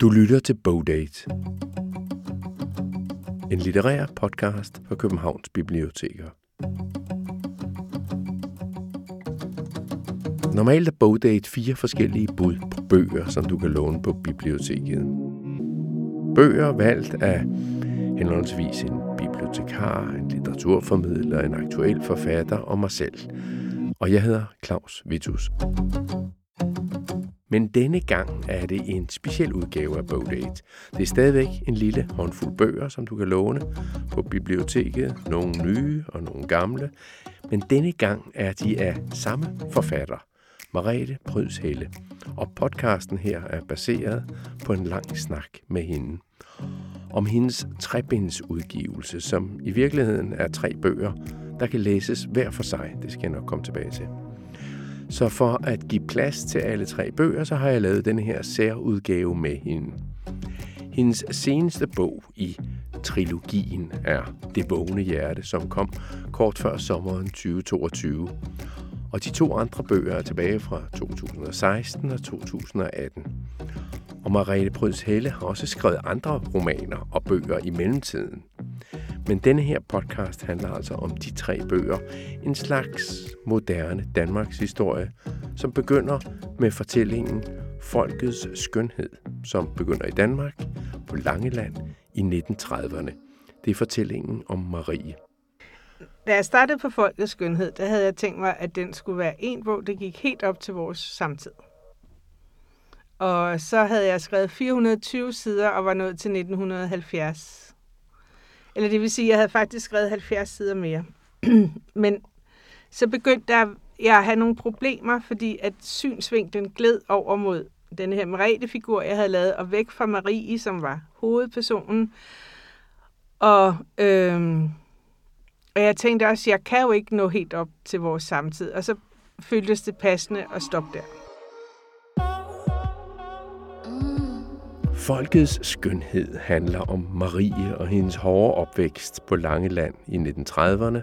Du lytter til Bogdate. En litterær podcast fra Københavns Biblioteker. Normalt er Bogdate fire forskellige bud på bøger, som du kan låne på biblioteket. Bøger valgt af henholdsvis en bibliotekar, en litteraturformidler, en aktuel forfatter og mig selv. Og jeg hedder Claus Vitus. Men denne gang er det en speciel udgave af Bogdate. Det er stadigvæk en lille håndfuld bøger, som du kan låne på biblioteket. Nogle nye og nogle gamle. Men denne gang er de af samme forfatter, Marete Pryds Helle. Og podcasten her er baseret på en lang snak med hende. Om hendes trebindsudgivelse, som i virkeligheden er tre bøger, der kan læses hver for sig. Det skal jeg nok komme tilbage til. Så for at give plads til alle tre bøger, så har jeg lavet den her særudgave med hende. Hendes seneste bog i trilogien er Det vågne hjerte, som kom kort før sommeren 2022. Og de to andre bøger er tilbage fra 2016 og 2018. Og Marene Pryds Helle har også skrevet andre romaner og bøger i mellemtiden. Men denne her podcast handler altså om de tre bøger. En slags moderne Danmarks historie, som begynder med fortællingen Folkets skønhed, som begynder i Danmark på Langeland i 1930'erne. Det er fortællingen om Marie. Da jeg startede på Folkets skønhed, der havde jeg tænkt mig, at den skulle være en bog, der gik helt op til vores samtid. Og så havde jeg skrevet 420 sider og var nået til 1970. Eller det vil sige, at jeg havde faktisk skrevet 70 sider mere. Men så begyndte jeg at have nogle problemer, fordi at synsvinklen gled over mod den her Merete-figur, jeg havde lavet, og væk fra Marie, som var hovedpersonen. Og, øhm, og jeg tænkte også, at jeg kan jo ikke nå helt op til vores samtid. Og så føltes det passende at stoppe der. Folkets skønhed handler om Marie og hendes hårde opvækst på Langeland i 1930'erne,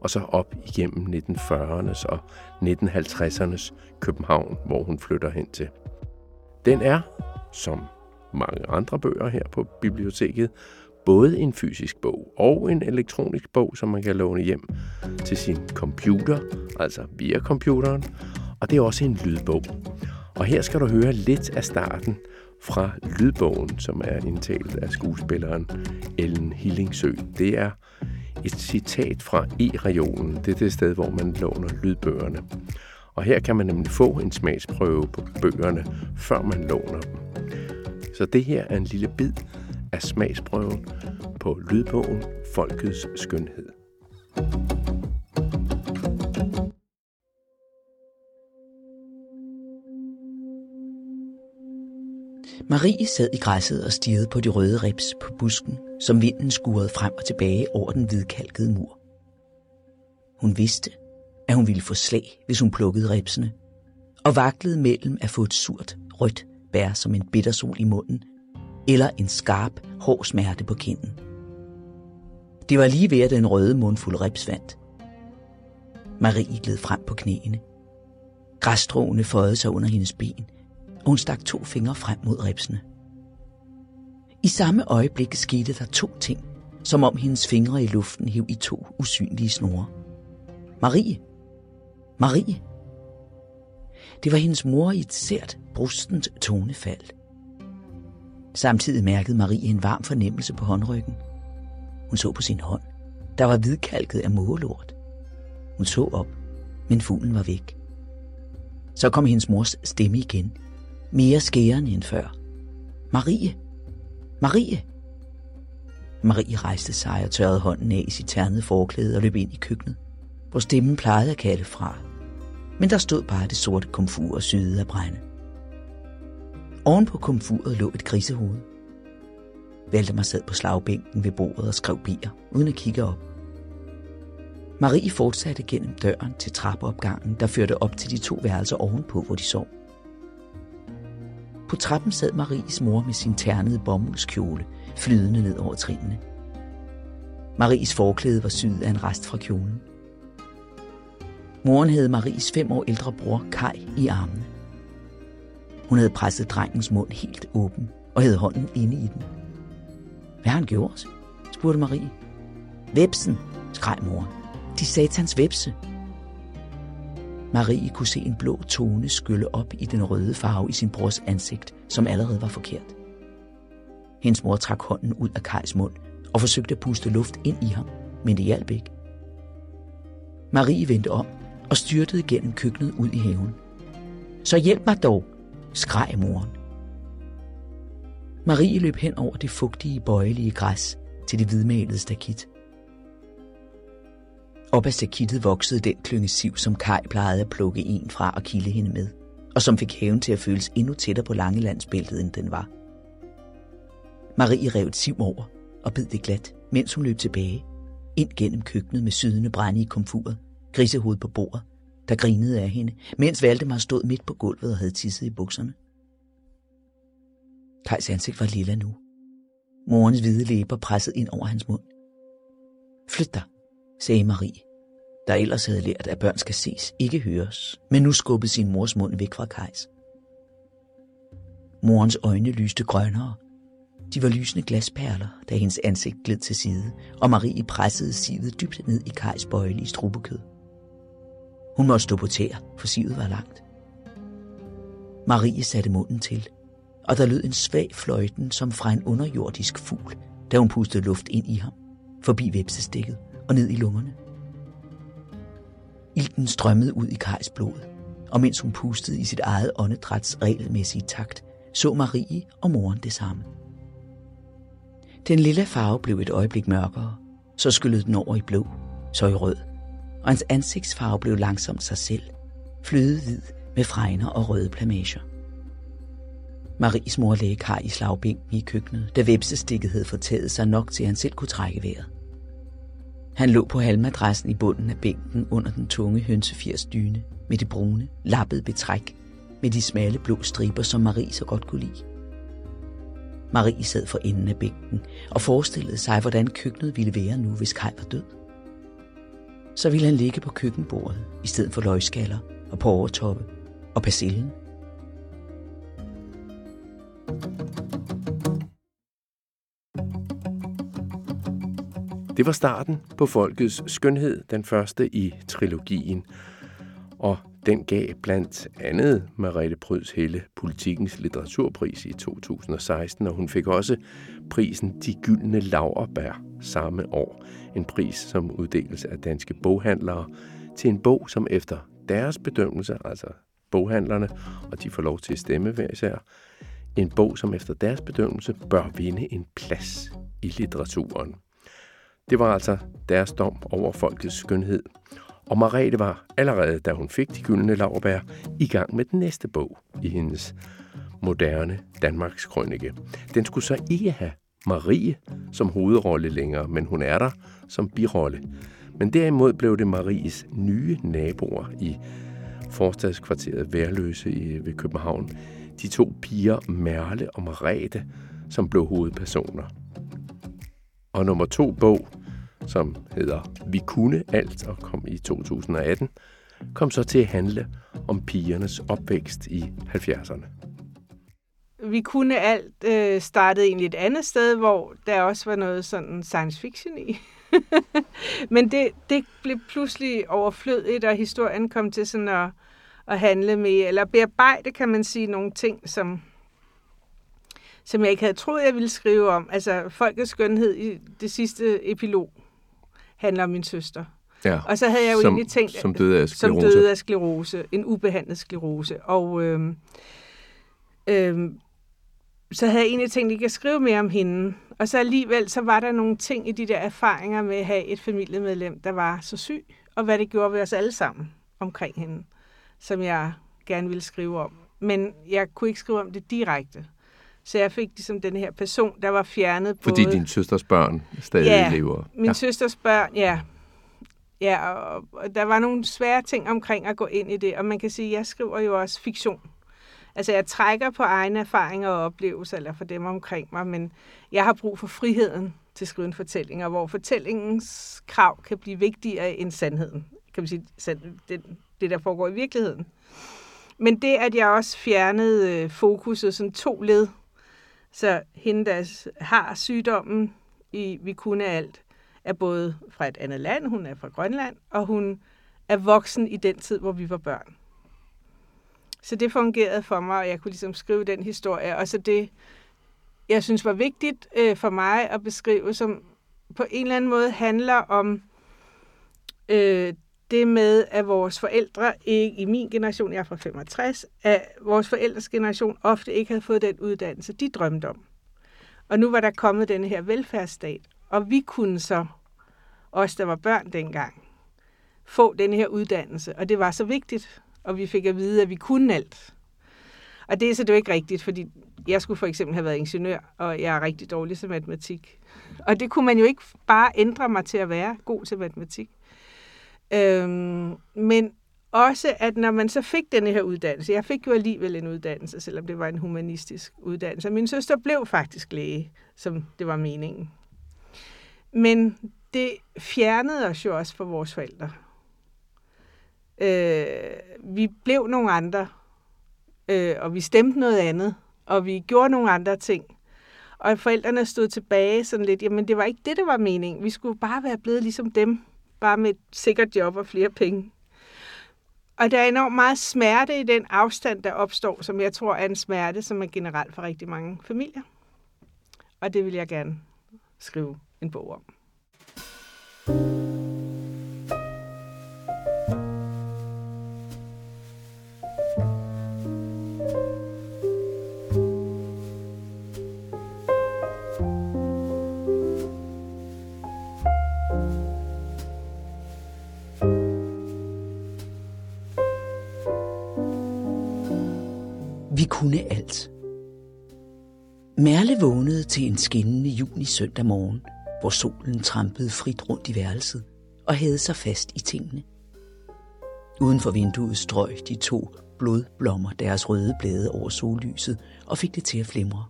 og så op igennem 1940'ernes og 1950'ernes København, hvor hun flytter hen til. Den er, som mange andre bøger her på biblioteket, både en fysisk bog og en elektronisk bog, som man kan låne hjem til sin computer, altså via computeren, og det er også en lydbog. Og her skal du høre lidt af starten fra lydbogen, som er indtalt af skuespilleren Ellen Hillingsø. Det er et citat fra E-regionen. Det er det sted, hvor man låner lydbøgerne. Og her kan man nemlig få en smagsprøve på bøgerne, før man låner dem. Så det her er en lille bid af smagsprøven på lydbogen Folkets Skønhed. Marie sad i græsset og stirrede på de røde rips på busken, som vinden skurede frem og tilbage over den hvidkalkede mur. Hun vidste, at hun ville få slag, hvis hun plukkede ripsene, og vaklede mellem at få et surt, rødt bær som en bittersol i munden, eller en skarp, hård smerte på kinden. Det var lige ved, at den røde mundfuld rips vandt. Marie gled frem på knæene. Græsstråene føjede sig under hendes ben, og hun stak to fingre frem mod ribsene. I samme øjeblik skete der to ting, som om hendes fingre i luften hæv i to usynlige snore. Marie! Marie! Det var hendes mor i et sært, brustent tonefald. Samtidig mærkede Marie en varm fornemmelse på håndryggen. Hun så på sin hånd. Der var hvidkalket af mågelort. Hun så op, men fuglen var væk. Så kom hendes mors stemme igen – mere skærende end før. Marie! Marie! Marie rejste sig og tørrede hånden af i sit ternede forklæde og løb ind i køkkenet, hvor stemmen plejede at kalde fra. Men der stod bare det sorte komfur og syede af brænde. Oven på komfuret lå et grisehoved. Valdemar sad på slagbænken ved bordet og skrev bier, uden at kigge op. Marie fortsatte gennem døren til trappeopgangen, der førte op til de to værelser ovenpå, hvor de sov. På trappen sad Maries mor med sin ternede bomuldskjole, flydende ned over trinene. Maries forklæde var syet af en rest fra kjolen. Moren havde Maries fem år ældre bror Kai i armene. Hun havde presset drengens mund helt åben og havde hånden inde i den. Hvad har han gjort? spurgte Marie. Vepsen, skreg moren. De satans vepse. Marie kunne se en blå tone skylle op i den røde farve i sin brors ansigt, som allerede var forkert. Hendes mor trak hånden ud af Kajs mund og forsøgte at puste luft ind i ham, men det hjalp ikke. Marie vendte om og styrtede gennem køkkenet ud i haven. Så hjælp mig dog, skreg moren. Marie løb hen over det fugtige, bøjelige græs til det hvidmalede stakit. Op ad sakittet voksede den klynge siv, som Kai plejede at plukke en fra og kilde hende med, og som fik haven til at føles endnu tættere på Langelandsbæltet, end den var. Marie rev et siv over og bed det glat, mens hun løb tilbage, ind gennem køkkenet med sydende brænde i komfuret, grisehoved på bordet, der grinede af hende, mens Valdemar stod midt på gulvet og havde tisset i bukserne. Kajs ansigt var lilla nu. Morens hvide læber pressede ind over hans mund. Flyt dig, sagde Marie, der ellers havde lært, at børn skal ses, ikke høres, men nu skubbede sin mors mund væk fra Kajs. Morens øjne lyste grønnere. De var lysende glasperler, da hendes ansigt gled til side, og Marie pressede sivet dybt ned i Kajs bøjelige strubekød. Hun måtte stå på tæer, for sivet var langt. Marie satte munden til, og der lød en svag fløjten som fra en underjordisk fugl, da hun pustede luft ind i ham, forbi vepsestikket og ned i lungerne. Ilten strømmede ud i Kajs blod, og mens hun pustede i sit eget åndedræts regelmæssige takt, så Marie og moren det samme. Den lille farve blev et øjeblik mørkere, så skyllede den over i blå, så i rød, og hans ansigtsfarve blev langsomt sig selv, flødehvid med fregner og røde plamager. Maries mor lagde Kai i slagbænken i køkkenet, da vepsestikket havde fortædet sig nok til, at han selv kunne trække vejret. Han lå på halmadressen i bunden af bænken under den tunge hønsefirs dyne med det brune, lappede betræk med de smalle blå striber, som Marie så godt kunne lide. Marie sad for enden af bænken og forestillede sig, hvordan køkkenet ville være nu, hvis Kai var død. Så ville han ligge på køkkenbordet i stedet for løgskaller og på overtoppe og persillen Det var starten på Folkets Skønhed, den første i trilogien. Og den gav blandt andet Marete Pryds Helle politikens litteraturpris i 2016, og hun fik også prisen De Gyldne Lauerbær samme år. En pris, som uddeles af danske boghandlere til en bog, som efter deres bedømmelse, altså boghandlerne, og de får lov til at stemme hver især, en bog, som efter deres bedømmelse bør vinde en plads i litteraturen. Det var altså deres dom over folkets skønhed. Og Marete var allerede, da hun fik de gyldne laurbær, i gang med den næste bog i hendes moderne Danmarks krønike. Den skulle så ikke have Marie som hovedrolle længere, men hun er der som birolle. Men derimod blev det Maries nye naboer i forstadskvarteret Værløse i, ved København. De to piger, Merle og Marete, som blev hovedpersoner. Og nummer to bog, som hedder Vi kunne alt og kom i 2018, kom så til at handle om pigernes opvækst i 70'erne. Vi kunne alt øh, startede egentlig et andet sted, hvor der også var noget sådan science fiction i. Men det, det blev pludselig overflødigt, og historien kom til sådan at, at handle med, eller bearbejde, kan man sige, nogle ting, som, som jeg ikke havde troet, jeg ville skrive om. Altså, folkets skønhed i det sidste epilog handler om min søster. Ja, Og så havde jeg jo som, egentlig tænkt, som døde af som sklerose. døde af sklerose, en ubehandlet sklerose. Og øhm, øhm, så havde jeg egentlig tænkt, at jeg kan skrive mere om hende. Og så alligevel, så var der nogle ting i de der erfaringer med at have et familiemedlem, der var så syg, og hvad det gjorde ved os alle sammen omkring hende, som jeg gerne ville skrive om. Men jeg kunne ikke skrive om det direkte. Så jeg fik ligesom den her person, der var fjernet Fordi både... din søsters børn stadig Ja, lever. Min ja. søsters børn, ja. Ja, og, og der var nogle svære ting omkring at gå ind i det, og man kan sige, at jeg skriver jo også fiktion. Altså, jeg trækker på egne erfaringer og oplevelser, eller for dem omkring mig, men jeg har brug for friheden til at skrive en fortælling, og hvor fortællingens krav kan blive vigtigere end sandheden. Kan man sige, det, det der foregår i virkeligheden. Men det, at jeg også fjernede øh, fokuset, sådan to led, så hende, der har sygdommen i Vi kunne alt, er både fra et andet land, hun er fra Grønland, og hun er voksen i den tid, hvor vi var børn. Så det fungerede for mig, og jeg kunne ligesom skrive den historie. Og så det, jeg synes var vigtigt øh, for mig at beskrive, som på en eller anden måde handler om øh, det med, at vores forældre, ikke i min generation, jeg er fra 65, at vores forældres generation ofte ikke havde fået den uddannelse, de drømte om. Og nu var der kommet den her velfærdsstat, og vi kunne så, os der var børn dengang, få den her uddannelse, og det var så vigtigt, og vi fik at vide, at vi kunne alt. Og det er så det jo ikke rigtigt, fordi jeg skulle for eksempel have været ingeniør, og jeg er rigtig dårlig til matematik. Og det kunne man jo ikke bare ændre mig til at være god til matematik. Øhm, men også, at når man så fik den her uddannelse, jeg fik jo alligevel en uddannelse, selvom det var en humanistisk uddannelse. Min søster blev faktisk læge, som det var meningen. Men det fjernede os jo også fra vores forældre. Øh, vi blev nogle andre, øh, og vi stemte noget andet, og vi gjorde nogle andre ting. Og forældrene stod tilbage sådan lidt, jamen det var ikke det, der var meningen. Vi skulle bare være blevet ligesom dem, bare med et sikkert job og flere penge. Og der er enormt meget smerte i den afstand, der opstår, som jeg tror er en smerte, som er generelt for rigtig mange familier. Og det vil jeg gerne skrive en bog om. Vi kunne alt. Merle vågnede til en skinnende juni søndag morgen, hvor solen trampede frit rundt i værelset og havde sig fast i tingene. Uden for vinduet strøg de to blodblommer deres røde blade over sollyset og fik det til at flimre.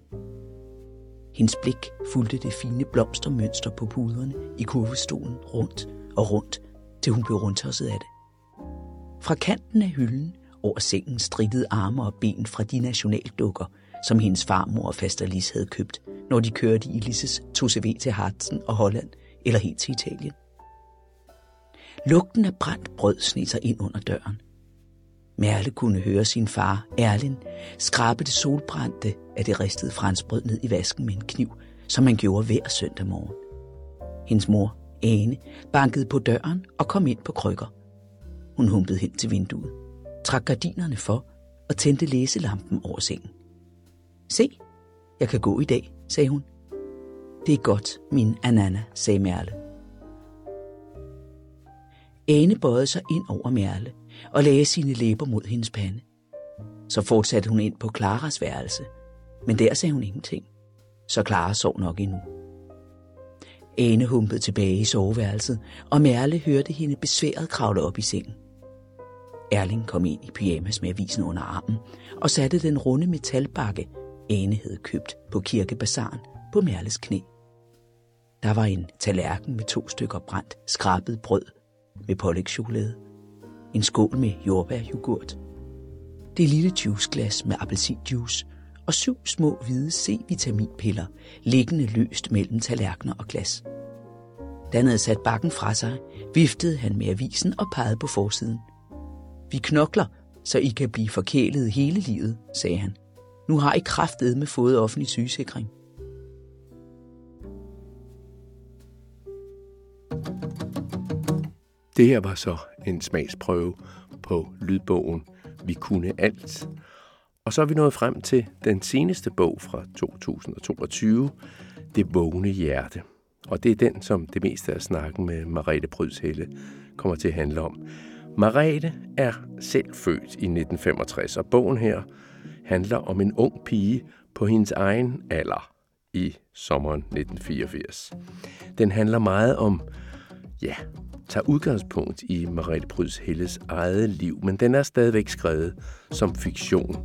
Hendes blik fulgte det fine blomstermønster på puderne i kurvestolen rundt og rundt, til hun blev rundtosset af det. Fra kanten af hylden over sengen strittede arme og ben fra de nationaldukker, som hendes farmor og faster Lis havde købt, når de kørte i Lisses 2CV til Harzen og Holland eller helt til Italien. Lugten af brændt brød sned sig ind under døren. Merle kunne høre sin far, Erlin, skrabe det solbrændte af det ristede franskbrød ned i vasken med en kniv, som han gjorde hver søndag morgen. Hendes mor, Ane, bankede på døren og kom ind på krykker. Hun humpede hen til vinduet trak gardinerne for og tændte læselampen over sengen. Se, jeg kan gå i dag, sagde hun. Det er godt, min Anana, sagde Merle. Ane bøjede sig ind over Merle og lagde sine læber mod hendes pande. Så fortsatte hun ind på Klaras værelse, men der sagde hun ingenting. Så Clara sov nok endnu. Ane humpede tilbage i soveværelset, og Merle hørte hende besværet kravle op i sengen. Erling kom ind i pyjamas med avisen under armen og satte den runde metalbakke, Ane havde købt på kirkebazaren, på Merles knæ. Der var en tallerken med to stykker brændt, skrabet brød med pålægtschokolade, en skål med jordbærjoghurt, det lille juiceglas med appelsinjuice og syv små hvide C-vitaminpiller liggende løst mellem tallerkener og glas. Da han havde sat bakken fra sig, viftede han med avisen og pegede på forsiden – vi knokler, så I kan blive forkælet hele livet, sagde han. Nu har I kraftet med fået offentlig sygesikring. Det her var så en smagsprøve på lydbogen Vi kunne alt. Og så er vi nået frem til den seneste bog fra 2022, Det vågne hjerte. Og det er den, som det meste af snakken med Marete Prydshelle kommer til at handle om. Marete er selv født i 1965, og bogen her handler om en ung pige på hendes egen alder i sommeren 1984. Den handler meget om, ja, tager udgangspunkt i Marete Pryds Helles eget liv, men den er stadigvæk skrevet som fiktion.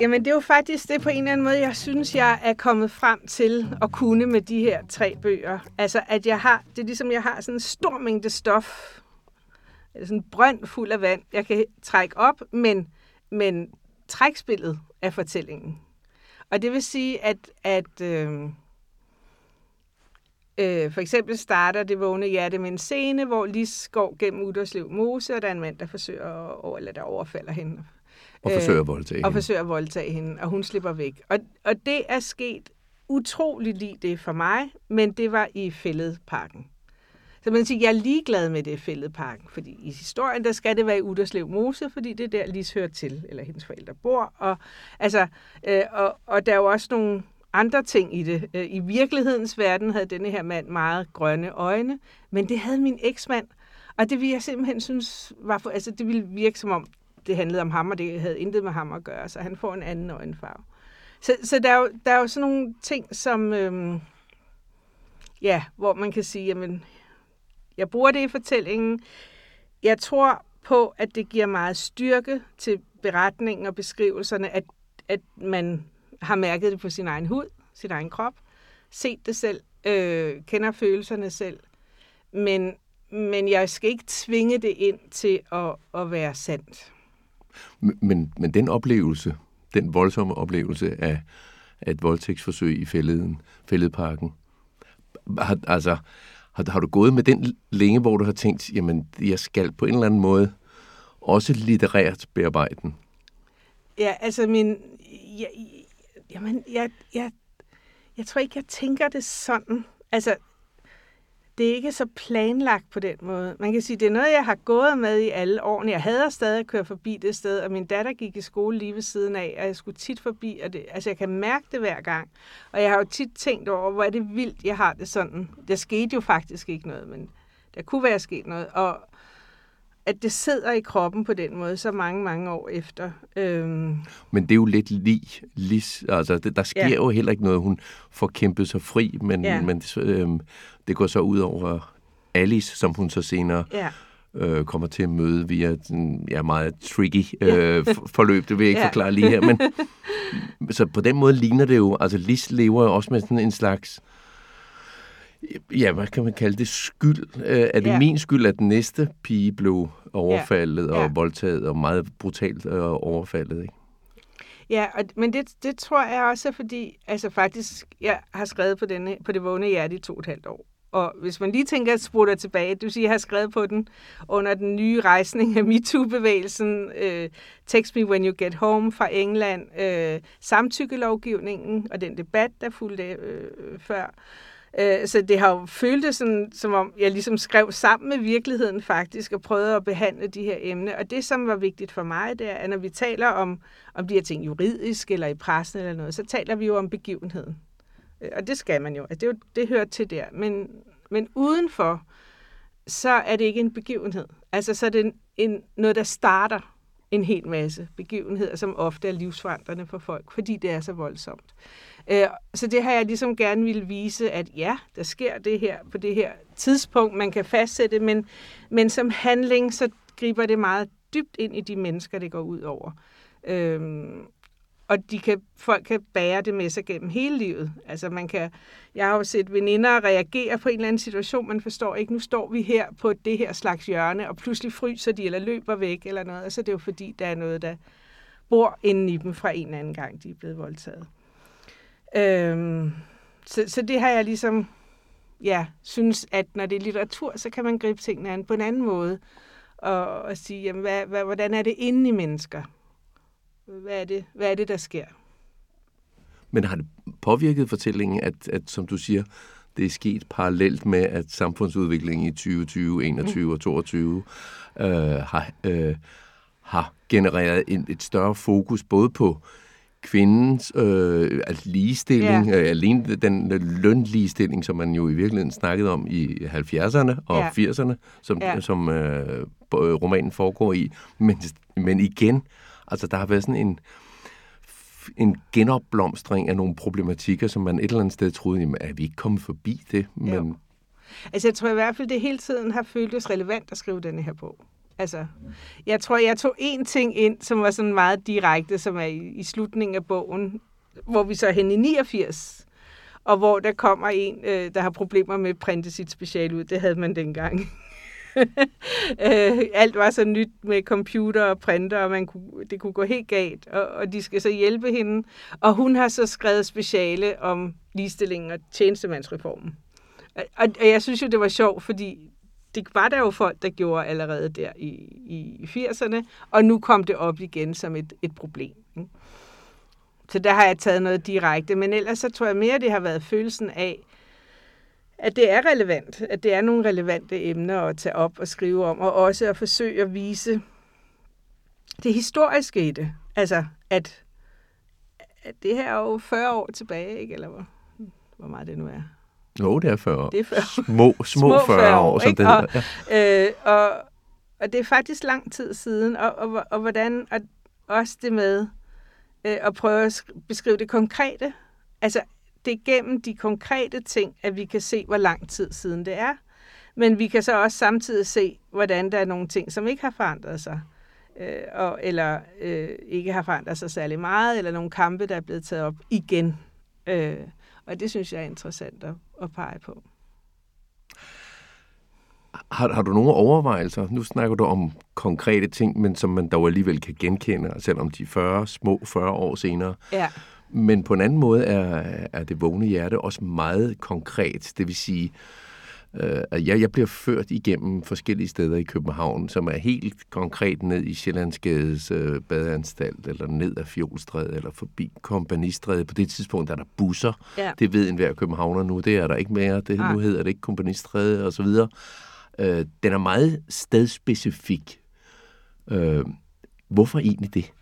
Jamen, det er jo faktisk det på en eller anden måde, jeg synes, jeg er kommet frem til at kunne med de her tre bøger. Altså, at jeg har, det er ligesom, jeg har sådan en stor mængde stof sådan en brønd fuld af vand, jeg kan trække op, men, men trækspillet af fortællingen. Og det vil sige, at, at øh, øh, for eksempel starter det vågne hjerte med en scene, hvor Lis går gennem Uderslev Mose, og der er en mand, der forsøger at, eller der overfalder hende. Og forsøger at voldtage øh, Og forsøger at voldtage hende, og hun slipper væk. Og, og det er sket utroligt lige det for mig, men det var i Fælledparken. Så man siger, jeg er ligeglad med det Fælledparken, fordi i historien, der skal det være i Uderslev Mose, fordi det er der, Lis hører til, eller hendes forældre bor. Og, altså, øh, og, og der er jo også nogle andre ting i det. Øh, I virkelighedens verden havde denne her mand meget grønne øjne, men det havde min eksmand, og det ville jeg simpelthen synes var for, altså det ville virke som om, det handlede om ham, og det havde intet med ham at gøre, så han får en anden øjenfarve. Så, så der, er jo, der er jo sådan nogle ting, som, øhm, ja, hvor man kan sige, jamen, jeg bruger det i fortællingen. Jeg tror på, at det giver meget styrke til beretningen og beskrivelserne, at, at man har mærket det på sin egen hud, sin egen krop, set det selv, øh, kender følelserne selv. Men, men jeg skal ikke tvinge det ind til at, at være sandt. Men, men den oplevelse, den voldsomme oplevelse af, af et voldtægtsforsøg i fælleden, fælledparken, altså, har, har du gået med den længe, hvor du har tænkt, jamen, jeg skal på en eller anden måde også litterært bearbejde den? Ja, altså min... Jeg, jamen, jeg, jeg, jeg tror ikke, jeg tænker det sådan. Altså, det er ikke så planlagt på den måde. Man kan sige, det er noget, jeg har gået med i alle årene. Jeg hader stadig at køre forbi det sted, og min datter gik i skole lige ved siden af, og jeg skulle tit forbi, og det, altså jeg kan mærke det hver gang. Og jeg har jo tit tænkt over, hvor er det vildt, jeg har det sådan. Der skete jo faktisk ikke noget, men der kunne være sket noget. Og, at det sidder i kroppen på den måde, så mange, mange år efter. Øhm. Men det er jo lidt lige, lis, altså det, der sker ja. jo heller ikke noget, hun får kæmpet sig fri, men, ja. men øhm, det går så ud over Alice, som hun så senere ja. øh, kommer til at møde via den ja, meget tricky øh, ja. forløb, det vil jeg ikke ja. forklare lige her, men så på den måde ligner det jo, altså Lis lever jo også med sådan en slags ja, hvad kan man kalde det, skyld? Øh, er det ja. min skyld, at den næste pige blev overfaldet ja. og ja. voldtaget og meget brutalt øh, overfaldet, ikke? Ja, og, men det, det tror jeg også, fordi altså faktisk, jeg har skrevet på, denne, på det vågne hjerte i to og et halvt år. Og hvis man lige tænker at spurgte tilbage, du siger, jeg har skrevet på den under den nye rejsning af MeToo-bevægelsen, øh, Text Me When You Get Home fra England, øh, samtykkelovgivningen og den debat, der fulgte øh, før. Øh, så det har jo føltes sådan, som om jeg ligesom skrev sammen med virkeligheden faktisk, og prøvede at behandle de her emner. Og det, som var vigtigt for mig, det er, at når vi taler om, om de her ting juridisk eller i pressen eller noget, så taler vi jo om begivenheden. Øh, og det skal man jo. Altså, det, er jo, det hører til der. Men, men udenfor, så er det ikke en begivenhed. Altså, så er det en, en, noget, der starter en hel masse begivenheder, som ofte er livsforandrende for folk, fordi det er så voldsomt. Øh, så det har jeg ligesom gerne ville vise, at ja, der sker det her på det her tidspunkt, man kan fastsætte, men, men som handling, så griber det meget dybt ind i de mennesker, det går ud over. Øhm, og de kan, folk kan bære det med sig gennem hele livet. Altså man kan, jeg har jo set veninder reagere på en eller anden situation, man forstår ikke, nu står vi her på det her slags hjørne, og pludselig fryser de eller løber væk eller noget, altså, og så er det jo fordi, der er noget, der bor inden i dem fra en eller anden gang, de er blevet voldtaget. Øhm, så, så det har jeg ligesom, ja, synes, at når det er litteratur, så kan man gribe tingene an på en anden måde. Og, og sige, jamen, hvad, hvad, hvordan er det inde i mennesker? Hvad er det, hvad er det der sker? Men har det påvirket fortællingen, at, at som du siger, det er sket parallelt med, at samfundsudviklingen i 2020, 21 mm. og 22 øh, har, øh, har genereret en, et større fokus både på kvindens øh, altså ligestilling, ja. øh, alene den lønligestilling, som man jo i virkeligheden snakkede om i 70'erne og ja. 80'erne, som, ja. som øh, romanen foregår i. Men, men igen, altså der har været sådan en, en genopblomstring af nogle problematikker, som man et eller andet sted troede, jamen, er vi ikke kommet forbi det? Men... Jo. Altså jeg tror i hvert fald, det hele tiden har føltes relevant at skrive denne her bog. Altså, jeg tror, jeg tog en ting ind, som var sådan meget direkte, som er i, i slutningen af bogen, hvor vi så er hen i 89, og hvor der kommer en, øh, der har problemer med at printe sit special ud. Det havde man dengang. Øh, alt var så nyt med computer og printer, og man kunne, det kunne gå helt galt, og, og de skal så hjælpe hende. Og hun har så skrevet speciale om ligestillingen og tjenestemandsreformen. Og, og jeg synes jo, det var sjovt, fordi det var der jo folk, der gjorde allerede der i, i 80'erne, og nu kom det op igen som et, et problem. Ikke? Så der har jeg taget noget direkte, men ellers så tror jeg mere, det har været følelsen af, at det er relevant, at det er nogle relevante emner at tage op og skrive om, og også at forsøge at vise det historiske i det. Altså, at, at det her er jo 40 år tilbage, ikke? Eller hvor, hvor meget det nu er. Jo, det er 40 Det er 40. Små, små, små 40, 40 år, som ikke? det hedder. Ja. Øh, og, og det er faktisk lang tid siden, og, og, og hvordan, og også det med øh, at prøve at beskrive det konkrete. Altså, det er gennem de konkrete ting, at vi kan se, hvor lang tid siden det er. Men vi kan så også samtidig se, hvordan der er nogle ting, som ikke har forandret sig. Øh, og, eller øh, ikke har forandret sig særlig meget, eller nogle kampe, der er blevet taget op igen. Øh, og det synes jeg er interessant at, at pege på. Har, har du nogle overvejelser? Nu snakker du om konkrete ting, men som man dog alligevel kan genkende, selvom de 40, små 40 år senere. Ja. Men på en anden måde er, er det vågne hjerte også meget konkret. Det vil sige, øh, at jeg, jeg bliver ført igennem forskellige steder i København, som er helt konkret ned i Sjællandsgades øh, badeanstalt, eller ned ad Fjolstræde, eller forbi Kompanistræde. På det tidspunkt er der busser. Ja. Det ved enhver københavner nu. Det er der ikke mere. Det, nu hedder det ikke Kompanistræde, og så videre. Øh, den er meget stedspecifik. Øh, hvorfor egentlig det?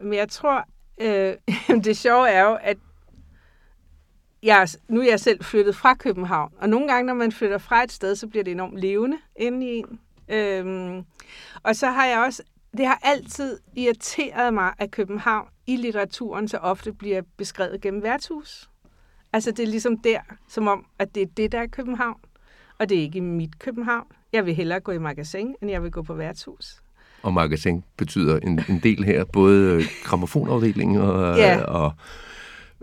Men jeg tror, øh, det sjove er jo, at jeg, nu er jeg selv flyttet fra København, og nogle gange, når man flytter fra et sted, så bliver det enormt levende inde i en. Øhm, og så har jeg også, det har altid irriteret mig, at København i litteraturen så ofte bliver beskrevet gennem værtshus. Altså det er ligesom der, som om, at det er det, der er København, og det er ikke mit København. Jeg vil hellere gå i magasin, end jeg vil gå på værtshus og magasin betyder en, en del her, både gramofonafdelingen og, ja. og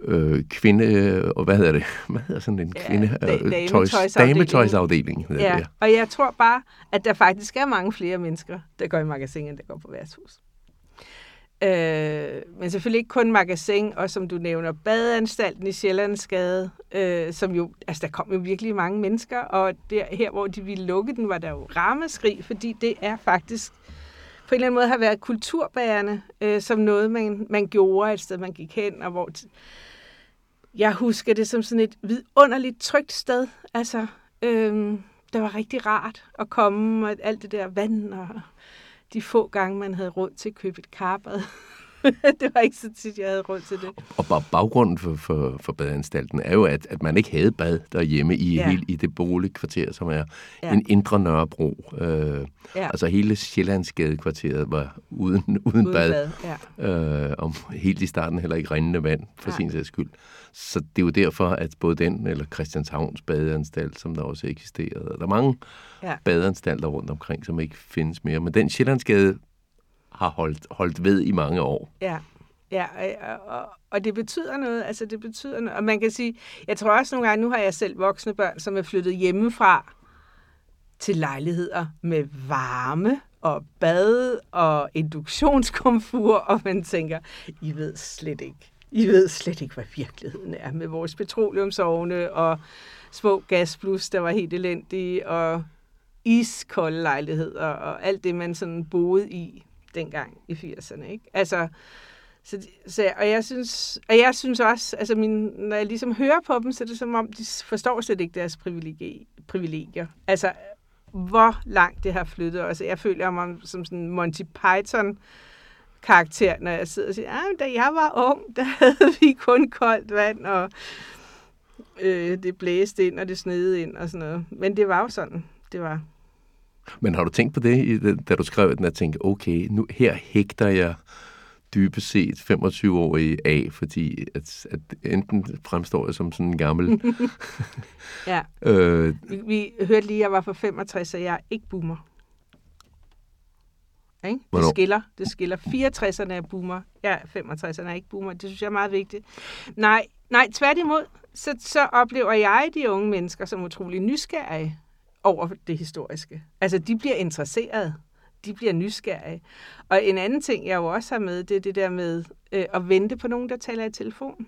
øh, kvinde, og hvad hedder det? Hvad hedder sådan en kvinde? Ja, øh, tøjs, dametøjsafdeling. Hedder ja, det. og jeg tror bare, at der faktisk er mange flere mennesker, der går i magasin, end der går på værtshus. Øh, men selvfølgelig ikke kun magasin, og som du nævner, badeanstalten i Sjællandsgade, øh, som jo, altså der kom jo virkelig mange mennesker, og der, her hvor de ville lukke den, var der jo rammeskrig, fordi det er faktisk på en eller anden måde har været kulturbærende, øh, som noget, man, man gjorde et sted, man gik hen, og hvor jeg husker det som sådan et vidunderligt trygt sted. Altså, øh, det var rigtig rart at komme, og alt det der vand, og de få gange, man havde råd til at købe et karbad. det var ikke så tit, jeg havde råd til det. Og baggrunden for, for, for badeanstalten er jo, at, at man ikke havde bad derhjemme i, ja. hele, i det boligkvarter, som er ja. en indre Nørrebro. Øh, ja. Altså hele Sjællandsgadekvarteret var uden, uden, uden bad. bad ja. øh, og helt i starten heller ikke rindende vand, for ja. sin sags skyld. Så det er jo derfor, at både den eller Christianshavns badeanstalt, som der også eksisterede, der er mange ja. badeanstalter rundt omkring, som ikke findes mere. Men den Sjællandsgade har holdt, holdt ved i mange år. Ja, ja og, og, og det betyder noget. Altså, det betyder noget. Og man kan sige, jeg tror også nogle gange, nu har jeg selv voksne børn, som er flyttet hjemmefra til lejligheder med varme og bad og induktionskomfur, og man tænker, I ved slet ikke, I ved slet ikke, hvad virkeligheden er med vores petroleumsovne og små gasblus, der var helt elendige, og iskolde lejligheder og alt det, man sådan boede i dengang i 80'erne. Ikke? Altså, så, så, og, jeg synes, og jeg synes også, altså min, når jeg ligesom hører på dem, så er det som om, de forstår slet ikke deres privilegier. Altså, hvor langt det har flyttet os. Jeg føler mig som sådan Monty Python karakter, når jeg sidder og siger, at da jeg var ung, der havde vi kun koldt vand, og øh, det blæste ind, og det snede ind, og sådan noget. Men det var jo sådan, det var. Men har du tænkt på det, da du skrev den, at tænke, okay, nu her hægter jeg dybest set 25 år i af, fordi at, at enten fremstår jeg som sådan en gammel... ja. øh, vi, vi hørte lige, at jeg var for 65, så jeg er ikke boomer. Ikke? Det skiller. Det skiller. 64'erne er boomer. Ja, 65'erne er ikke boomer. Det synes jeg er meget vigtigt. Nej, nej tværtimod, så, så oplever jeg de unge mennesker som utrolig nysgerrige over det historiske. Altså, de bliver interesseret. De bliver nysgerrige. Og en anden ting, jeg jo også har med, det er det der med øh, at vente på nogen, der taler i telefon.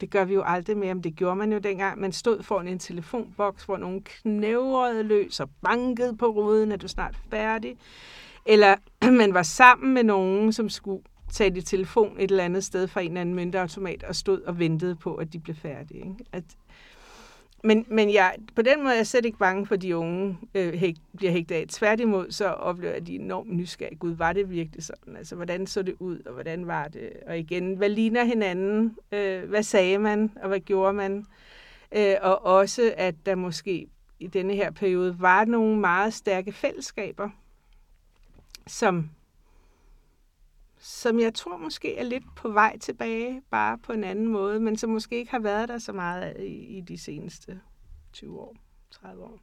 Det gør vi jo aldrig mere, men det gjorde man jo dengang. Man stod foran en telefonboks, hvor nogen knævrede løs og bankede på ruden, at du snart er færdig. Eller man var sammen med nogen, som skulle tage i telefon et eller andet sted fra en eller anden mønteautomat og stod og ventede på, at de blev færdige. Ikke? At, men, men jeg, på den måde er jeg slet ikke bange for, at de unge øh, hæg, bliver hægtet af. Tværtimod så oplever jeg, at de er enormt nysgerrige. Gud, var det virkelig sådan? Altså, hvordan så det ud, og hvordan var det? Og igen, hvad ligner hinanden? Øh, hvad sagde man, og hvad gjorde man? Øh, og også, at der måske i denne her periode var nogle meget stærke fællesskaber, som som jeg tror måske er lidt på vej tilbage, bare på en anden måde, men som måske ikke har været der så meget i, i de seneste 20 år, 30 år.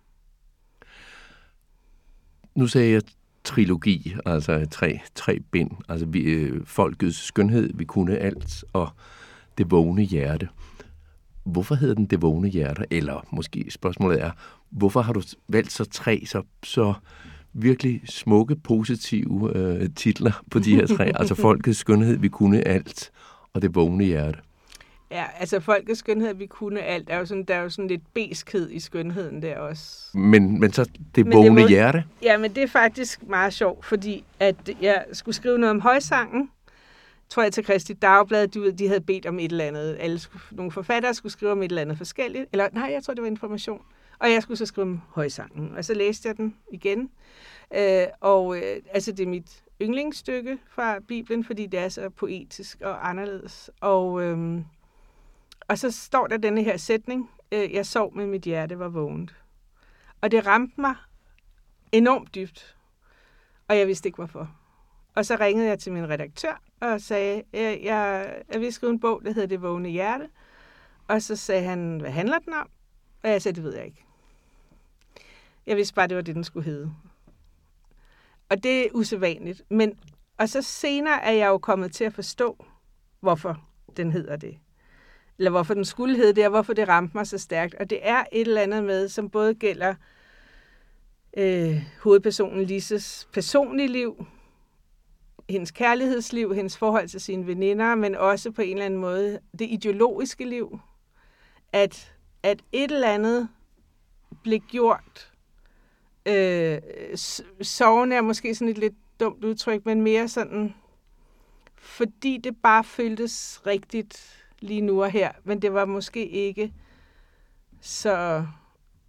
Nu sagde jeg trilogi, altså tre, tre bind, altså vi, øh, folkets skønhed, vi kunne alt, og det vågne hjerte. Hvorfor hedder den det vågne hjerte? Eller måske spørgsmålet er, hvorfor har du valgt så tre så, så virkelig smukke, positive øh, titler på de her tre. altså Folkets skønhed, vi kunne alt, og det vågne hjerte. Ja, altså folkets skønhed, vi kunne alt, er jo sådan, der er jo sådan lidt beskhed i skønheden der også. Men, men så det men vågne det må, hjerte? Ja, men det er faktisk meget sjovt, fordi at jeg skulle skrive noget om højsangen, tror jeg til Kristi Dagblad, de, de havde bedt om et eller andet. Alle, nogle forfattere skulle skrive om et eller andet forskelligt. Eller nej, jeg tror, det var information. Og jeg skulle så skrive højsangen. Og så læste jeg den igen. Øh, og øh, altså, det er mit yndlingsstykke fra Bibelen, fordi det er så poetisk og anderledes. Og, øh, og så står der denne her sætning, øh, jeg sov, men mit hjerte var vågent. Og det ramte mig enormt dybt, og jeg vidste ikke hvorfor. Og så ringede jeg til min redaktør og sagde, jeg, jeg, jeg vil skrive en bog, der hedder Det vågne hjerte. Og så sagde han, hvad handler den om? Og jeg sagde, det ved jeg ikke. Jeg vidste bare, det var det, den skulle hedde. Og det er usædvanligt. Men, og så senere er jeg jo kommet til at forstå, hvorfor den hedder det. Eller hvorfor den skulle hedde det, og hvorfor det ramte mig så stærkt. Og det er et eller andet med, som både gælder øh, hovedpersonen Lises personlige liv, hendes kærlighedsliv, hendes forhold til sine veninder, men også på en eller anden måde det ideologiske liv. At, at et eller andet blev gjort øh, sovende er måske sådan et lidt dumt udtryk, men mere sådan, fordi det bare føltes rigtigt lige nu og her, men det var måske ikke så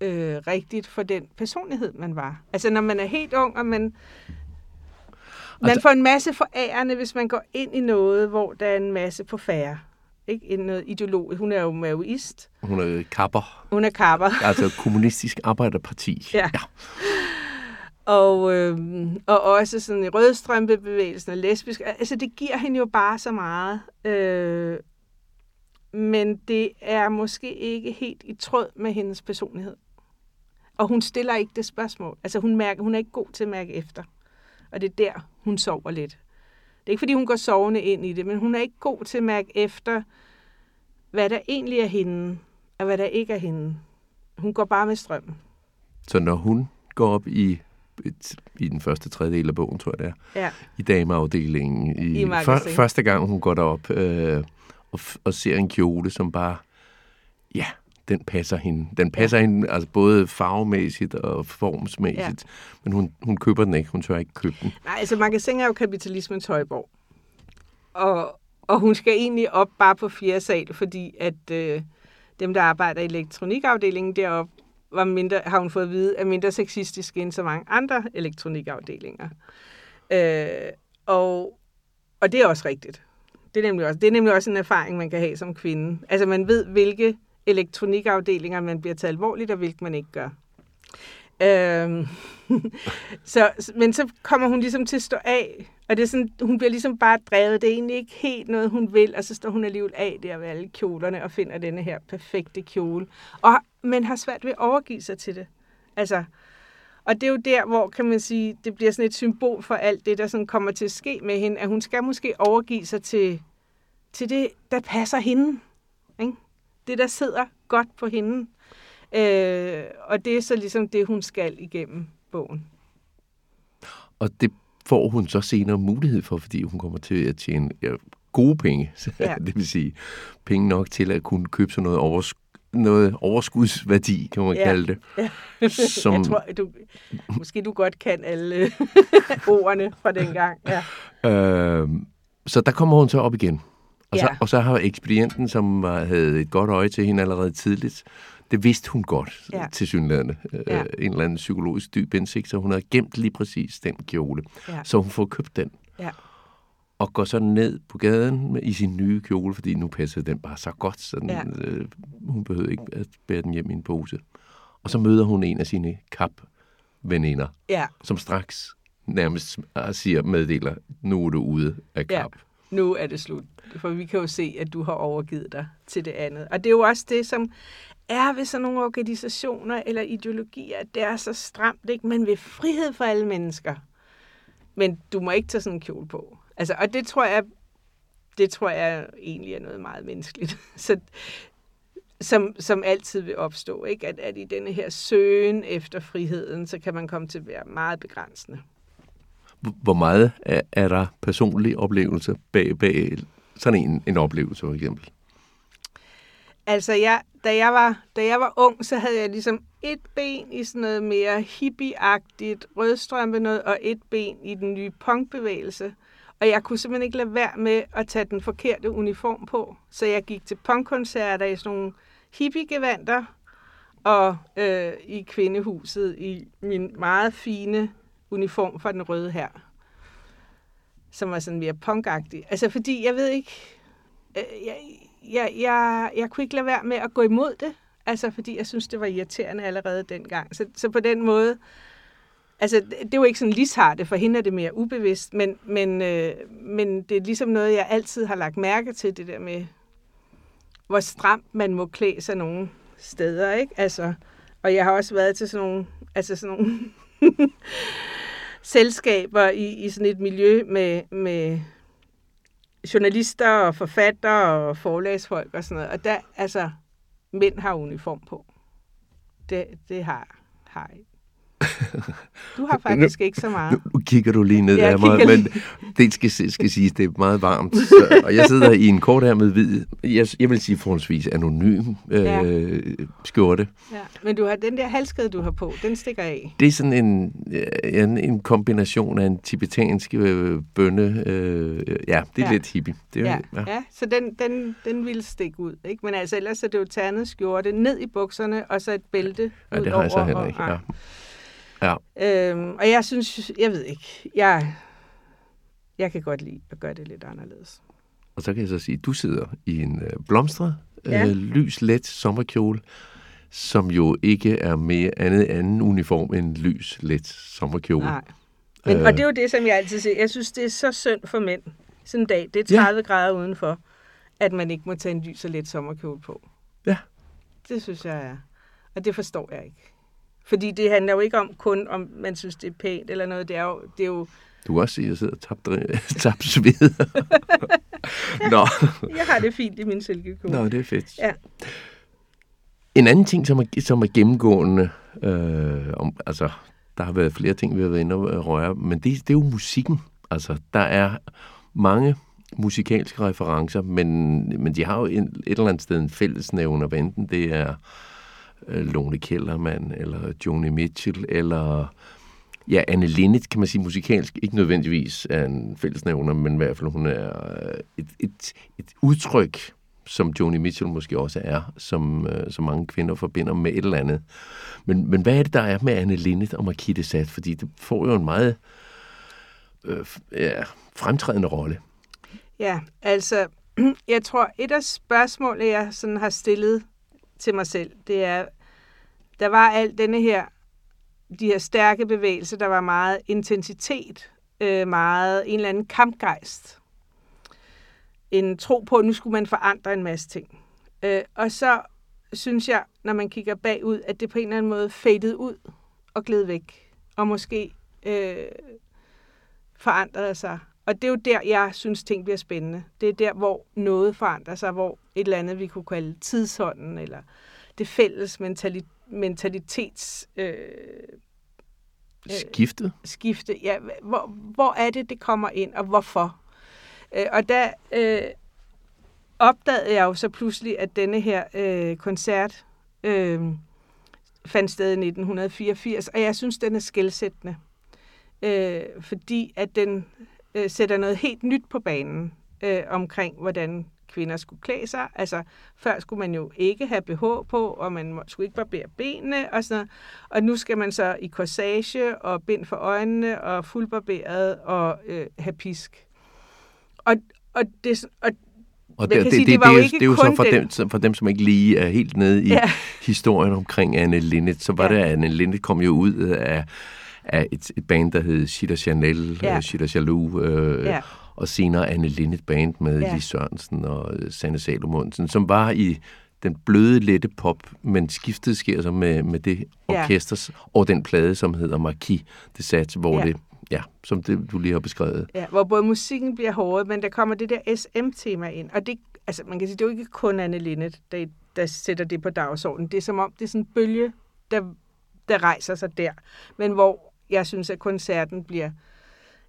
øh, rigtigt for den personlighed, man var. Altså, når man er helt ung, og man, man altså, får en masse forærende, hvis man går ind i noget, hvor der er en masse på færre. Ikke? En noget ideolog. Hun er jo maoist. Hun er kapper. Hun er kapper. altså kommunistisk arbejderparti. Ja. ja. Og, øh, og også sådan i rødstrømpebevægelsen og lesbisk. Altså, det giver hende jo bare så meget. Øh, men det er måske ikke helt i tråd med hendes personlighed. Og hun stiller ikke det spørgsmål. Altså, hun, mærker, hun er ikke god til at mærke efter. Og det er der, hun sover lidt. Det er ikke, fordi hun går sovende ind i det, men hun er ikke god til at mærke efter, hvad der egentlig er hende, og hvad der ikke er hende. Hun går bare med strømmen. Så når hun går op i i den første tredjedel af bogen, tror jeg det er, ja. i dameafdelingen. I, I for, første gang, hun går derop øh, og, og ser en kjole, som bare, ja, den passer hende. Den passer ja. hende altså både farvemæssigt og formsmæssigt, ja. men hun, hun køber den ikke. Hun tør ikke købe den. Nej, altså Magasin er jo kapitalismens højborg. Og, og hun skal egentlig op bare på fjerde sal, fordi at øh, dem, der arbejder i elektronikafdelingen deroppe, var mindre, har hun fået at vide, er mindre sexistiske end så mange andre elektronikafdelinger. Øh, og, og det er også rigtigt. Det er, nemlig også, det er nemlig også en erfaring, man kan have som kvinde. Altså man ved, hvilke elektronikafdelinger man bliver taget alvorligt, og hvilket man ikke gør. Øhm, så, men så kommer hun ligesom til at stå af, og det er sådan, hun bliver ligesom bare drevet. Det er egentlig ikke helt noget, hun vil, og så står hun alligevel af der ved alle kjolerne og finder denne her perfekte kjole. Og, men har svært ved at overgive sig til det. Altså, og det er jo der, hvor kan man sige, det bliver sådan et symbol for alt det, der sådan kommer til at ske med hende, at hun skal måske overgive sig til, til det, der passer hende. Ikke? Det, der sidder godt på hende. Øh, og det er så ligesom det, hun skal igennem bogen. Og det får hun så senere mulighed for, fordi hun kommer til at tjene ja, gode penge. Ja. det vil sige penge nok til at kunne købe sådan noget overskud noget overskudsværdi, kan man ja. kalde det. Ja. Som... Jeg tror, du, måske du godt kan alle ordene fra dengang. Ja. Øh, så der kommer hun så op igen. Og, ja. så, og så har ekspedienten, som havde et godt øje til hende allerede tidligt, det vidste hun godt ja. til synlædende. Øh, ja. En eller anden psykologisk dyb indsigt, så hun havde gemt lige præcis den kjole. Ja. Så hun får købt den. Ja. Og går så ned på gaden med, i sin nye kjole, fordi nu passer den bare så godt, så den, ja. øh, hun behøvede ikke at bære den hjem i en pose. Og så møder hun en af sine kap-veninder, ja. som straks nærmest siger, meddeler, nu er du ude af kap. Ja nu er det slut. For vi kan jo se, at du har overgivet dig til det andet. Og det er jo også det, som er ved sådan nogle organisationer eller ideologier, at det er så stramt, ikke? Man vil frihed for alle mennesker. Men du må ikke tage sådan en kjole på. Altså, og det tror jeg, det tror jeg egentlig er noget meget menneskeligt. Så, som, som altid vil opstå, ikke? At, at i denne her søgen efter friheden, så kan man komme til at være meget begrænsende hvor meget er, er der personlige oplevelser bag, bag sådan en, en oplevelse for eksempel? Altså, jeg, da, jeg var, da jeg var ung, så havde jeg ligesom et ben i sådan noget mere hippieagtigt rødstrømpe noget, og et ben i den nye punkbevægelse. Og jeg kunne simpelthen ikke lade være med at tage den forkerte uniform på. Så jeg gik til punkkoncerter i sådan nogle hippiegevanter, og øh, i kvindehuset i min meget fine uniform fra den røde her, som var sådan mere punkagtig. Altså, fordi jeg ved ikke, øh, jeg, jeg, jeg, jeg kunne ikke lade være med at gå imod det, altså, fordi jeg synes, det var irriterende allerede dengang. Så, så på den måde, altså, det var ikke sådan lisharte, for hende er det mere ubevidst, men, men, øh, men det er ligesom noget, jeg altid har lagt mærke til, det der med, hvor stramt man må klæde sig nogle steder, ikke? Altså, og jeg har også været til sådan nogle, altså sådan nogle selskaber i, i sådan et miljø med, med journalister og forfattere og forlagsfolk og sådan noget. Og der, altså, mænd har uniform på. Det, det har, har du har faktisk ikke så meget. Nu, kigger du lige ned af mig, men det skal, skal siges, det er meget varmt. Så, og jeg sidder i en kort her med hvid, jeg, jeg vil sige forholdsvis anonym øh, ja. skjorte. Ja. Men du har den der halskæde, du har på, den stikker af. Det er sådan en, en, en kombination af en tibetansk øh, bønne. Øh, ja, det er ja. lidt hippie. Det er, ja. Ja. ja, så den, den, den vil stikke ud. Ikke? Men altså, ellers er det jo ternet skjorte ned i bukserne, og så et bælte ja, ud det har jeg så heller ikke. Ja. Ja. Øhm, og jeg synes, jeg ved ikke, jeg, jeg kan godt lide at gøre det lidt anderledes. Og så kan jeg så sige, at du sidder i en øh, blomstret, ja. øh, lys, let sommerkjole, som jo ikke er mere andet anden uniform end lys, let sommerkjole. Nej. Men, øh, og det er jo det, som jeg altid siger. Jeg synes, det er så synd for mænd. Sådan en dag, det er 30 ja. grader udenfor, at man ikke må tage en lys og let sommerkjole på. Ja. Det synes jeg er. Og det forstår jeg ikke. Fordi det handler jo ikke om kun, om man synes, det er pænt eller noget. Det er jo... Det er jo du kan også sige, at jeg sidder og tabt, tabt sved. Nå. jeg har det fint i min silkekjole. Nå, det er fedt. Ja. En anden ting, som er, som er gennemgående, øh, om, altså, der har været flere ting, vi har været inde og røre, men det, det er jo musikken. Altså, der er mange musikalske referencer, men, men de har jo en, et eller andet sted en fællesnævner, hvad enten det er Øh, Lone Kellermann, eller Joni Mitchell, eller ja, Anne Linnet, kan man sige musikalsk, ikke nødvendigvis er en fællesnævner, men i hvert fald hun er øh, et, et, et udtryk, som Joni Mitchell måske også er, som, øh, som mange kvinder forbinder med et eller andet. Men, men hvad er det, der er med Anne Linnet og Marquis Sat? Fordi det får jo en meget øh, ja, fremtrædende rolle. Ja, altså, jeg tror, et af spørgsmålene, jeg sådan har stillet til mig selv, det er, der var alt denne her, de her stærke bevægelser, der var meget intensitet, øh, meget en eller anden kampgejst. En tro på, at nu skulle man forandre en masse ting. Øh, og så synes jeg, når man kigger bagud, at det på en eller anden måde faded ud og gled væk. Og måske øh, forandrede sig. Og det er jo der, jeg synes, ting bliver spændende. Det er der, hvor noget forandrer sig, hvor et eller andet, vi kunne kalde tidsånden, eller det fælles mentali- mentalitets... Øh, Skifte? skifte. Ja, hvor, hvor er det, det kommer ind, og hvorfor? Øh, og der øh, opdagede jeg jo så pludselig, at denne her øh, koncert øh, fandt sted i 1984, og jeg synes, den er skældsættende. Øh, fordi at den øh, sætter noget helt nyt på banen øh, omkring, hvordan kvinder skulle klæde sig. Altså, før skulle man jo ikke have BH på, og man skulle ikke barbere benene og sådan noget. Og nu skal man så i corsage og bind for øjnene og fuldbarberet og øh, have pisk. Og, og det, og og det, det, sige, det, det, det, det, det er jo så for dem, for dem, som ikke lige er helt nede i ja. historien omkring Anne Linnet, så var ja. det, at Anne Linnet kom jo ud af, af et, et band, der hed Chita Chanel, ja. Chita Chalou, øh, ja og senere Anne Linnet Band med ja. Lis Sørensen og øh, Sanne Salomonsen, som var i den bløde, lette pop, men skiftet sker så med, med det orkesters ja. og den plade, som hedder Marquis de Sat, hvor ja. det Ja, som det, du lige har beskrevet. Ja, hvor både musikken bliver hårdt, men der kommer det der SM-tema ind. Og det, altså, man kan sige, det er jo ikke kun Anne Linnet, der, der sætter det på dagsordenen. Det er som om, det er sådan en bølge, der, der rejser sig der. Men hvor jeg synes, at koncerten bliver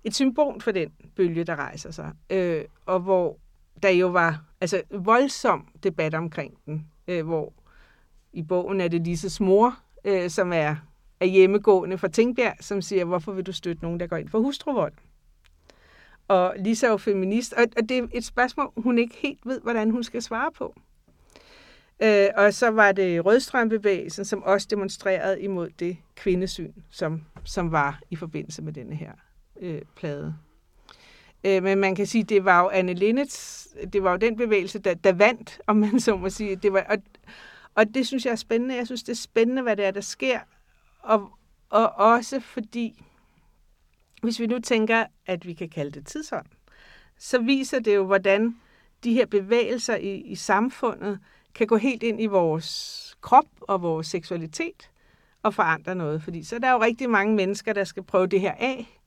et symbol for den bølge, der rejser sig. Øh, og hvor der jo var altså voldsom debat omkring den, øh, hvor i bogen er det Lises mor, øh, som er, er hjemmegående fra Tingbjerg, som siger, hvorfor vil du støtte nogen, der går ind for hustruvold? Og Lisa er jo feminist, og, og det er et spørgsmål, hun ikke helt ved, hvordan hun skal svare på. Øh, og så var det Rødstrømbevægelsen, som også demonstrerede imod det kvindesyn, som, som var i forbindelse med denne her øh, plade. Øh, men man kan sige, det var jo Anne Linnets, det var jo den bevægelse, der, der vandt, om man så må sige. Det var, og, og det synes jeg er spændende. Jeg synes, det er spændende, hvad det er, der sker. Og, og også fordi, hvis vi nu tænker, at vi kan kalde det tidsånd, så viser det jo, hvordan de her bevægelser i, i samfundet kan gå helt ind i vores krop og vores seksualitet og forandre noget. Fordi så er der jo rigtig mange mennesker, der skal prøve det her af,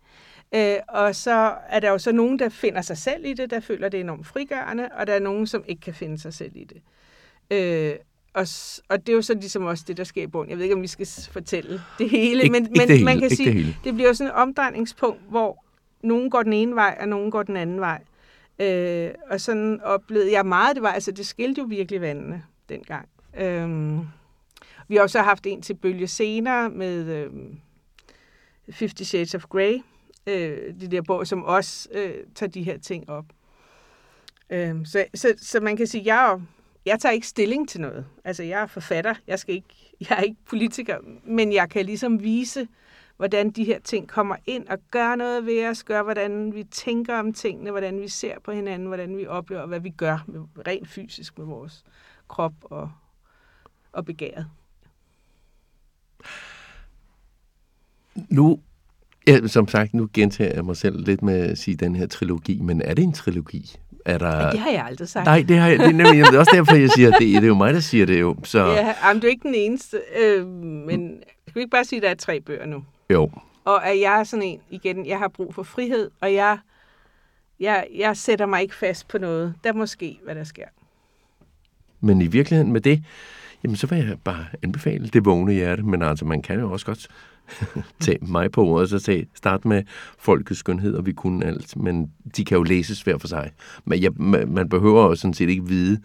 Øh, og så er der jo så nogen, der finder sig selv i det, der føler det enormt frigørende, og der er nogen, som ikke kan finde sig selv i det. Øh, og, og det er jo så ligesom også det, der sker i bogen. Jeg ved ikke, om vi skal fortælle det hele, ikke, men, ikke men det hele, man kan sige, det, hele. det bliver jo sådan et omdrejningspunkt, hvor nogen går den ene vej, og nogen går den anden vej. Øh, og sådan oplevede jeg meget, det var, altså det skilte jo virkelig vandene dengang. Øh, vi har også haft en til bølge senere med øh, Fifty Shades of Grey, øh, de der bog, som også øh, tager de her ting op. Øh, så, så, så man kan sige, jeg, jeg tager ikke stilling til noget. Altså, jeg er forfatter, jeg, skal ikke, jeg er ikke politiker, men jeg kan ligesom vise, hvordan de her ting kommer ind og gør noget ved os, gør, hvordan vi tænker om tingene, hvordan vi ser på hinanden, hvordan vi oplever, hvad vi gør med, rent fysisk med vores krop og, og begæret. Nu Ja, som sagt, nu gentager jeg mig selv lidt med at sige den her trilogi, men er det en trilogi? Er der... Ja, det har jeg aldrig sagt. Nej, det, har jeg, det er nemlig det er også derfor, jeg siger, det, det er jo mig, der siger det jo. Så... Ja, men du er ikke den eneste, øh, men skal vi ikke bare sige, at der er tre bøger nu? Jo. Og at jeg er sådan en, igen, jeg har brug for frihed, og jeg, jeg, jeg sætter mig ikke fast på noget. Der må ske, hvad der sker. Men i virkeligheden med det, jamen så vil jeg bare anbefale det vågne hjerte, men altså man kan jo også godt tage mig på ordet, så tage, start med folkets skønhed, og vi kunne alt, men de kan jo læses hver for sig. Men jeg, man behøver jo sådan set ikke vide,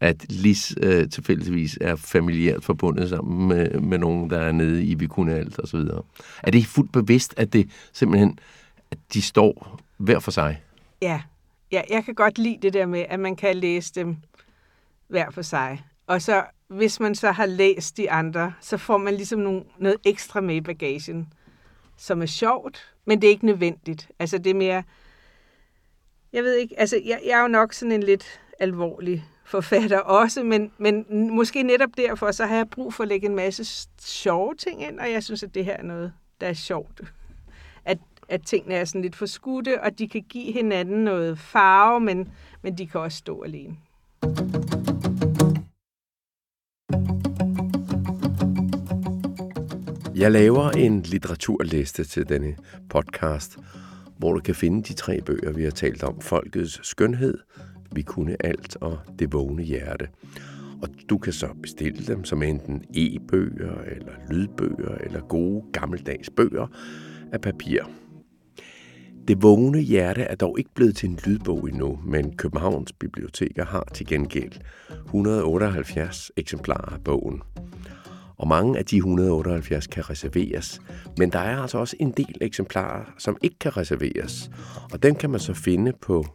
at Lis øh, tilfældigvis er familiært forbundet sammen med, med nogen, der er nede i Vi kunne alt og så videre. Er det fuldt bevidst, at det simpelthen, at de står hver for sig? Ja, ja jeg kan godt lide det der med, at man kan læse dem hver for sig. Og så hvis man så har læst de andre, så får man ligesom nogle, noget ekstra med i bagagen, som er sjovt, men det er ikke nødvendigt. Altså det er mere, jeg ved ikke, altså jeg, jeg er jo nok sådan en lidt alvorlig forfatter også, men, men måske netop derfor, så har jeg brug for at lægge en masse sjove ting ind, og jeg synes, at det her er noget, der er sjovt. At, at tingene er sådan lidt for skudte, og de kan give hinanden noget farve, men, men de kan også stå alene. Jeg laver en litteraturliste til denne podcast, hvor du kan finde de tre bøger, vi har talt om. Folkets skønhed, Vi kunne alt og Det vågne hjerte. Og du kan så bestille dem som enten e-bøger, eller lydbøger, eller gode gammeldags bøger af papir. Det vågne hjerte er dog ikke blevet til en lydbog endnu, men Københavns Biblioteker har til gengæld 178 eksemplarer af bogen. Og mange af de 178 kan reserveres, men der er altså også en del eksemplarer, som ikke kan reserveres. Og den kan man så finde på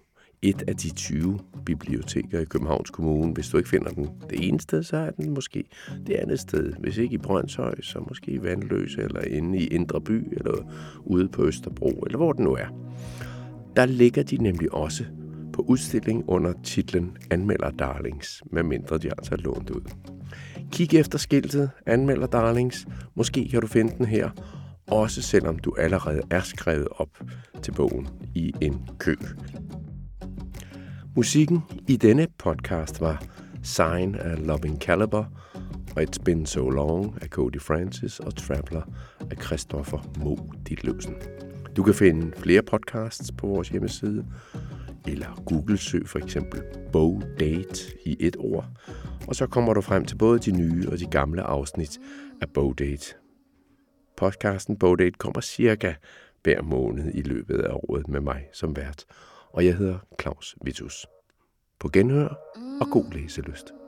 et af de 20 biblioteker i Københavns Kommune. Hvis du ikke finder den det ene sted, så er den måske det andet sted. Hvis ikke i Brøndshøj, så måske i Vandløse, eller inde i Indre By, eller ude på Østerbro, eller hvor den nu er. Der ligger de nemlig også på udstilling under titlen Anmelder Darlings, medmindre de altså er lånt ud. Kig efter skiltet Anmelder Darlings. Måske kan du finde den her, også selvom du allerede er skrevet op til bogen i en kø. Musikken i denne podcast var Sign af Loving Caliber og It's Been So Long af Cody Francis og Traveler af Christoffer Mo Ditlevsen. Du kan finde flere podcasts på vores hjemmeside, eller Google-søg for eksempel Bow Date i et ord, og så kommer du frem til både de nye og de gamle afsnit af Bowdate. Podcasten Bowdate kommer cirka hver måned i løbet af året med mig som vært, og jeg hedder Claus Vitus. På genhør og god læselyst.